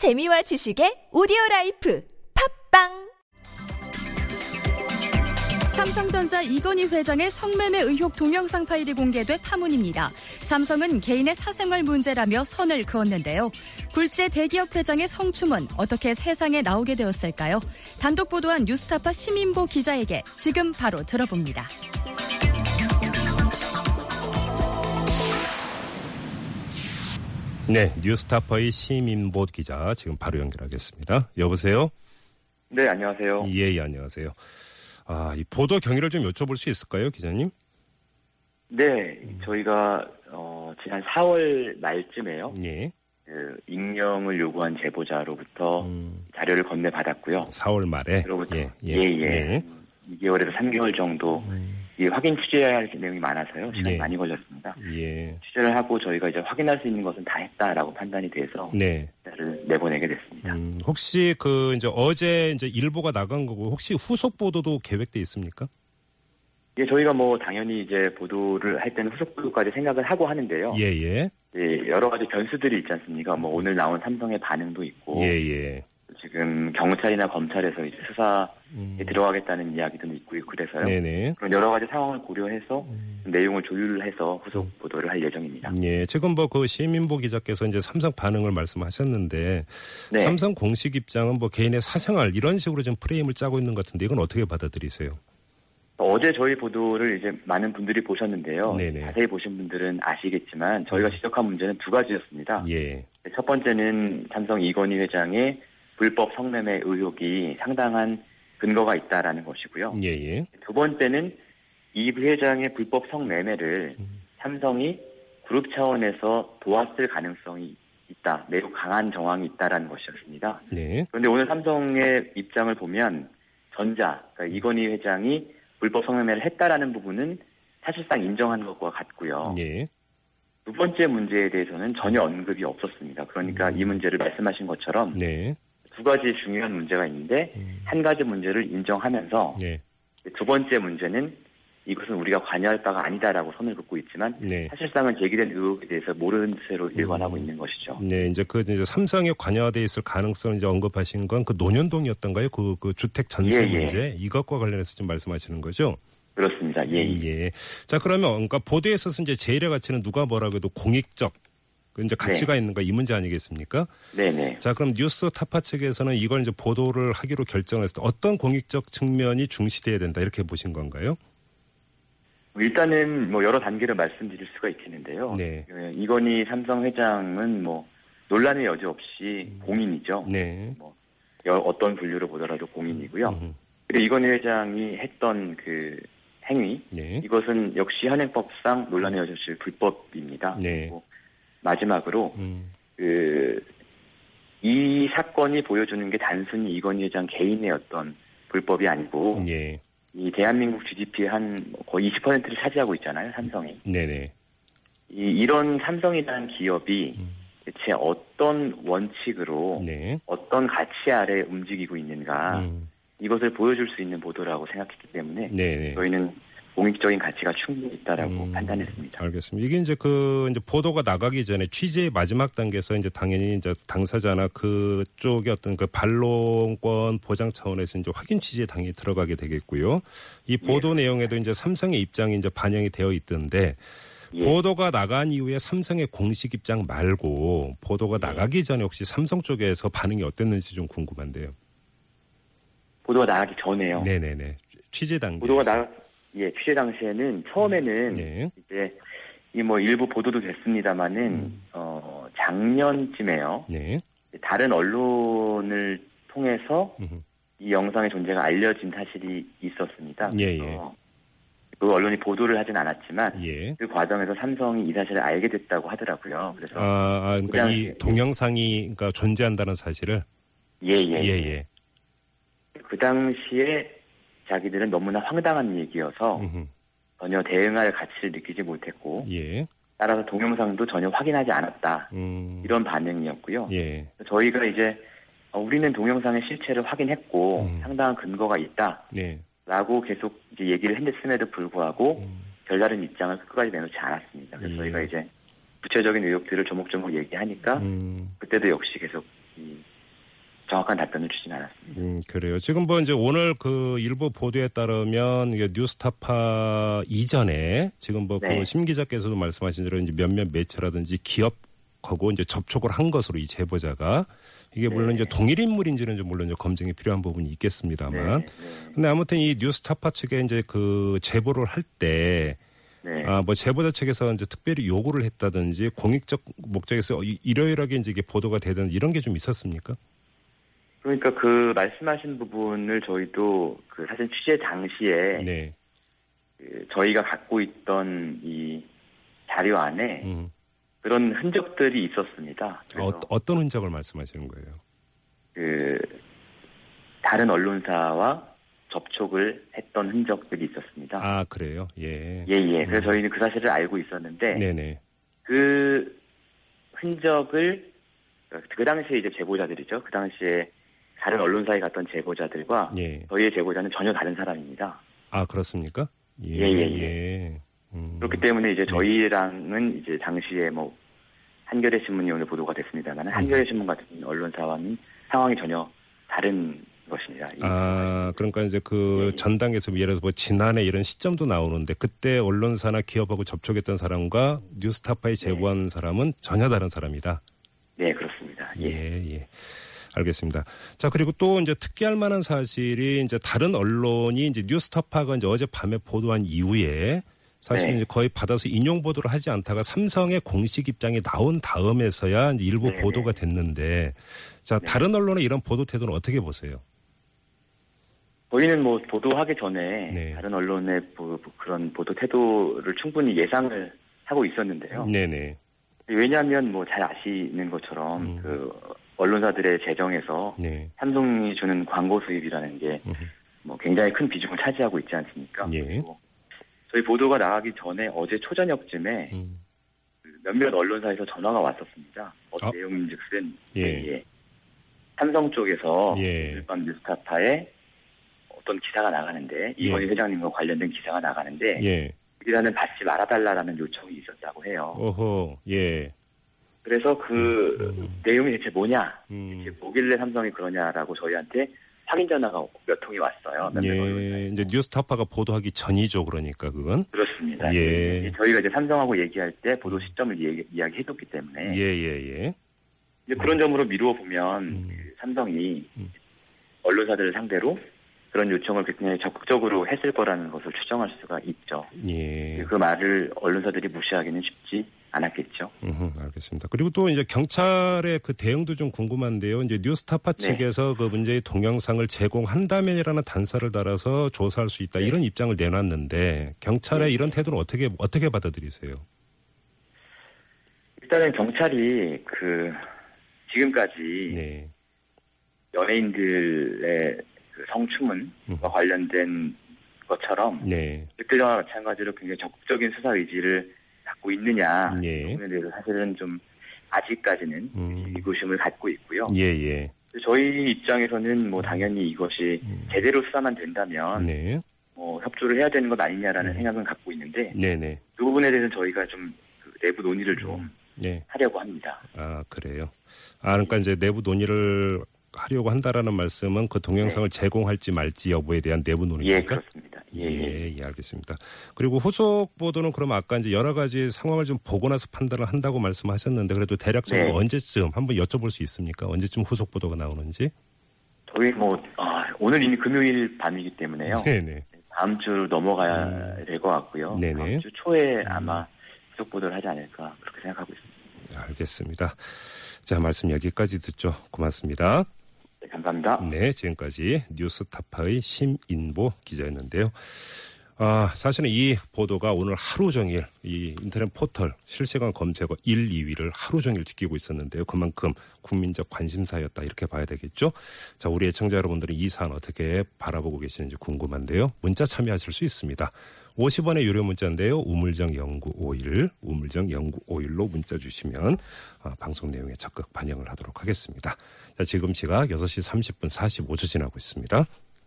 재미와 지식의 오디오 라이프 팟빵 삼성전자 이건희 회장의 성매매 의혹 동영상 파일이 공개돼 파문입니다. 삼성은 개인의 사생활 문제라며 선을 그었는데요. 굴지의 대기업 회장의 성추문 어떻게 세상에 나오게 되었을까요? 단독 보도한 뉴스타파 심인보 기자에게 지금 바로 들어봅니다. 네, 뉴스타파의 시민보 기자 지금 바로 연결하겠습니다. 여보세요? 네, 안녕하세요. 예, 예, 안녕하세요. 아, 이 보도 경위를 좀 여쭤볼 수 있을까요, 기자님? 네, 저희가 어, 지난 4월 말쯤에요. 예. 그 익명을 요구한 제보자로부터 음, 자료를 건네받았고요. 4월 말에. 그로부터 예, 예, 예. 예. 2개월에서 3개월 정도 음, 이 확인 취재해야 할 내용이 많아서요. 시간이 예. 많이 걸렸습니다. 예. 취재를 하고 저희가 이제 확인할 수 있는 것은 다 했다라고 판단이 돼서 네. 기사를 내보내게 됐습니다. 음, 혹시 그 이제 어제 이제 일보가 나간 거고 혹시 후속 보도도 계획돼 있습니까? 예, 저희가 뭐 당연히 이제 보도를 할 때는 후속 보도까지 생각을 하고 하는데요. 예, 예. 예, 여러 가지 변수들이 있지 않습니까? 뭐 오늘 나온 삼성의 반응도 있고 예, 예. 지금 경찰이나 검찰에서 이제 수사에 음, 들어가겠다는 이야기도 있고 그래서요. 네네. 그런 여러 가지 상황을 고려해서 음. 내용을 조율해서 후속 보도를 할 예정입니다. 예, 지금 뭐 그 시민보 기자께서 이제 삼성 반응을 말씀하셨는데 네. 삼성 공식 입장은 뭐 개인의 사생활 이런 식으로 좀 프레임을 짜고 있는 것 같은데 이건 어떻게 받아들이세요? 어제 저희 보도를 이제 많은 분들이 보셨는데요. 네네. 자세히 보신 분들은 아시겠지만 저희가 지적한 문제는 두 가지였습니다. 예, 첫 번째는 삼성 이건희 회장의 불법 성매매 의혹이 상당한 근거가 있다라는 것이고요. 예, 예. 두 번째는 이 회장의 불법 성매매를 음. 삼성이 그룹 차원에서 도왔을 가능성이 있다. 매우 강한 정황이 있다라는 것이었습니다. 네, 그런데 오늘 삼성의 입장을 보면 전자, 그러니까 이건희 회장이 불법 성매매를 했다라는 부분은 사실상 인정한 것과 같고요. 예, 두 번째 문제에 대해서는 전혀 언급이 없었습니다. 그러니까 이 문제를 말씀하신 것처럼 네, 두 가지 중요한 문제가 있는데 음. 한 가지 문제를 인정하면서 네, 두 번째 문제는 이것은 우리가 관여할 바가 아니다라고 선을 긋고 있지만 네. 사실상은 제기된 의혹에 대해서 모르는 채로 일관하고 음. 있는 것이죠. 네, 이제 그 이제 삼성에 관여돼 있을 가능성 이제 언급하신 건 그 논현동이었던가요? 그, 그 주택 전세 예, 예. 문제 이것과 관련해서 좀 말씀하시는 거죠? 그렇습니다. 예, 예. 예. 자 그러면 그러니까 보도에 있어서 이제 제일의 가치는 누가 뭐라고 해도 공익적 그 이제 가치가 있는가 이 문제 아니겠습니까? 네, 네. 자 그럼 뉴스 타파 측에서는 이걸 이제 보도를 하기로 결정했을 때 어떤 공익적 측면이 중시돼야 된다 이렇게 보신 건가요? 일단은 뭐 여러 단계를 말씀드릴 수가 있겠는데요. 네. 예, 이건희 삼성 회장은 뭐 논란의 여지 없이 공인이죠. 네. 여- 어떤 분류로 보더라도 공인이고요. 음, 그리고 이건희 회장이 했던 그 행위 네. 이것은 역시 현행법상 논란의 여지 없이 불법입니다. 네. 마지막으로 음, 그이 사건이 보여주는 게 단순히 이건희 회장 개인의 어떤 불법이 아니고 예. 이 대한민국 GDP의 한 거의 20%를 차지하고 있잖아요 삼성이 네네. 이, 이런 삼성이라는 기업이 음. 대체 어떤 원칙으로 네. 어떤 가치 아래 움직이고 있는가 음, 이것을 보여줄 수 있는 보도라고 생각했기 때문에 네네. 저희는 공익적인 가치가 충분히 있다라고 음, 판단했습니다. 알겠습니다. 이게 이제 그 이제 보도가 나가기 전에 취재의 마지막 단계에서 이제 당연히 이제 당사자나 그쪽의 어떤 그 반론권 보장 차원에서 이제 확인 취재에 당연히 들어가게 되겠고요. 이 보도 내용에도 이제 삼성의 입장이 이제 반영이 되어 있던데 예. 보도가 나간 이후에 삼성의 공식 입장 말고 보도가 나가기 전에 혹시 삼성 쪽에서 반응이 어땠는지 좀 궁금한데요. 보도가 나가기 전에요. 네네네. 취재 단계. 보도가 나, 예, 취재 당시에는 처음에는 네. 이제 이 뭐 일부 보도도 됐습니다만은 음. 어 작년쯤에요. 네. 다른 언론을 통해서. 이 영상의 존재가 알려진 사실이 있었습니다. 예, 그래서 그 언론이 보도를 하진 않았지만 예. 그 과정에서 삼성이 이 사실을 알게 됐다고 하더라고요. 그래서 아, 아, 그러니까 이 동영상이 그러니까 존재한다는 사실을 예예. 예, 예. 그 당시에 자기들은 너무나 황당한 얘기여서 음흠. 전혀 대응할 가치를 느끼지 못했고 예. 따라서 동영상도 전혀 확인하지 않았다. 음. 이런 반응이었고요. 예. 저희가 이제 어, 우리는 동영상의 실체를 확인했고 음. 상당한 근거가 네. 있다라고 계속 이제 얘기를 했음에도 불구하고 음. 별다른 입장을 끝까지 내놓지 않았습니다. 그래서 예. 저희가 이제 구체적인 의혹들을 조목조목 얘기하니까 음. 그때도 역시 계속 이 정확한 답변을 주진 않았습니다. 음, 그래요. 지금 뭐 이제 오늘 그 일부 보도에 따르면 이게 뉴스타파 이전에 지금 뭐그 네. 심 기자께서도 말씀하신 대로 이제 몇몇 매체라든지 기업하고 이제 접촉을 한 것으로 이 제보자가 이게 물론 네. 이제 동일 인물인지는 좀 물론 이제 검증이 필요한 부분이 있겠습니다만 네, 네, 근데 아무튼 이 뉴스타파 측에 이제 그 제보를 할 때 네. 아, 뭐 제보자 측에서 이제 특별히 요구를 했다든지 공익적 목적에서 이- 일요일하게 이제 이게 보도가 되든 이런 게 좀 있었습니까? 그러니까 그 말씀하신 부분을 저희도 그 사실 취재 당시에 네. 그 저희가 갖고 있던 이 자료 안에 음. 그런 흔적들이 있었습니다. 어, 어떤 흔적을 말씀하시는 거예요? 그 다른 언론사와 접촉을 했던 흔적들이 있었습니다. 아 그래요? 예. 예, 예. 그래서 저희는 그 사실을 알고 있었는데 네네. 그 흔적을 그 당시에 이제 제보자들이죠. 그 당시에 다른 언론사에 갔던 제보자들과 예. 저희의 제보자는 전혀 다른 사람입니다. 아 그렇습니까? 예. 예, 예, 예. 음. 그렇기 때문에 이제 네. 저희랑은 이제 당시에 뭐 한겨레 신문이 오늘 보도가 됐습니다만 음. 한겨레 신문 같은 언론사와는 상황이 전혀 다른 것입니다. 이- 아 그러니까 이제 그 예. 전당에서 예를 들어 뭐 지난해 이런 시점도 나오는데 그때 언론사나 기업하고 접촉했던 사람과 뉴스타파에 제보한 사람은 전혀 다른 사람이다. 네, 그렇습니다. 예. 예, 예. 알겠습니다. 자, 그리고 또 이제 특기할 만한 사실이 이제 다른 언론이 이제 뉴스타파가 이제 어제 밤에 보도한 이후에 사실 네. 이제 거의 받아서 인용 보도를 하지 않다가 삼성의 공식 입장이 나온 다음에서야 이제 일부 네, 보도가 됐는데 자, 다른 언론의 이런 보도 태도는 어떻게 보세요? 저희는 뭐 보도하기 전에 네. 다른 언론의 보- 그런 보도 태도를 충분히 예상을 하고 있었는데요. 네네. 왜냐하면 뭐 잘 아시는 것처럼 음. 그 언론사들의 재정에서 네. 삼성이 주는 광고 수입이라는 게. 뭐 굉장히 큰 비중을 차지하고 있지 않습니까? 예. 저희 보도가 나가기 전에 어제 초저녁쯤에 음. 그 몇몇 언론사에서 전화가 왔었습니다. 어떤 아. 내용인즉슨 예. 예. 삼성 쪽에서 예. 일반 뉴스타파에 어떤 기사가 나가는데 이건희 회장님과 관련된 기사가 나가는데 예. 기사는 받지 말아달라라는 요청이 있었다고 해요. 오호. 예. 그래서 그 음. 내용이 대체 뭐냐, 음. 대체 뭐길래 삼성이 그러냐라고 저희한테 확인 전화가 몇 통이 왔어요. 예. 이제 뉴스타파가 보도하기 전이죠. 그러니까 그건. 그렇습니다. 예. 예, 저희가 이제 삼성하고 얘기할 때 보도 시점을 이야기, 이야기해뒀기 때문에 예, 예, 예. 이제 그런 점으로 미루어 보면 음. 그 삼성이 음. 언론사들을 상대로 그런 요청을 굉장히 적극적으로 했을 거라는 것을 추정할 수가 있죠. 예. 그 말을 언론사들이 무시하기는 쉽지 않았겠죠. 음, 알겠습니다. 그리고 또 이제 경찰의 그 대응도 좀 궁금한데요. 이제 뉴스타파 네. 측에서 그 문제의 동영상을 제공한다면이라는 단서를 달아서 조사할 수 있다 네. 이런 입장을 내놨는데 경찰의 이런 태도는 어떻게 어떻게 받아들이세요? 일단은 경찰이 그 지금까지 네. 연예인들의 그 성추문과 음. 관련된 것처럼 네. 그때와 마찬가지로 굉장히 적극적인 수사 의지를 갖고 있느냐 예. 부분에 대해서 사실은 좀 아직까지는 음. 의구심을 갖고 있고요. 예, 예. 저희 입장에서는 뭐 당연히 이것이 음. 제대로 수사만 된다면 네. 뭐 협조를 해야 되는 것 아니냐라는 음. 생각은 갖고 있는데 네, 네. 그 부분에 대해서는 저희가 좀 그 내부 논의를 좀 네. 하려고 합니다. 아, 그래요. 아, 그러니까 이제 내부 논의를 하려고 한다라는 말씀은 그 동영상을 제공할지 말지 여부에 대한 내부 예, 논의입니까? 그렇습니다. 예, 예. 예, 예, 알겠습니다. 그리고 후속 보도는 그럼 아까 이제 여러 가지 상황을 좀 보고 나서 판단을 한다고 말씀하셨는데 그래도 대략적으로 네. 언제쯤 한번 여쭤볼 수 있습니까? 언제쯤 후속 보도가 나오는지? 저희 뭐 아, 오늘 이미 금요일 밤이기 때문에요. 네네. 다음 주로 넘어가야 될것 같고요. 음. 네네. 다음 주 초에 아마 후속 보도를 하지 않을까 그렇게 생각하고 있습니다. 알겠습니다. 자, 말씀 여기까지 듣죠. 고맙습니다. 네, 감사합니다. 네, 지금까지 뉴스타파의 심인보 기자였는데요. 아, 사실은 이 보도가 오늘 하루 종일 이 인터넷 포털 실시간 검색어 1, 2위를 하루 종일 지키고 있었는데요. 그만큼 국민적 관심사였다 이렇게 봐야 되겠죠. 자, 우리 애청자 여러분들은 이 사안 어떻게 바라보고 계시는지 궁금한데요. 문자 참여하실 수 있습니다. 50원의 유료 문자인데요. 우물정 0951, 우물정 0951로 문자 주시면 아, 방송 내용에 적극 반영을 하도록 하겠습니다. 자, 지금 시각 6시 30분 45초 지나고 있습니다.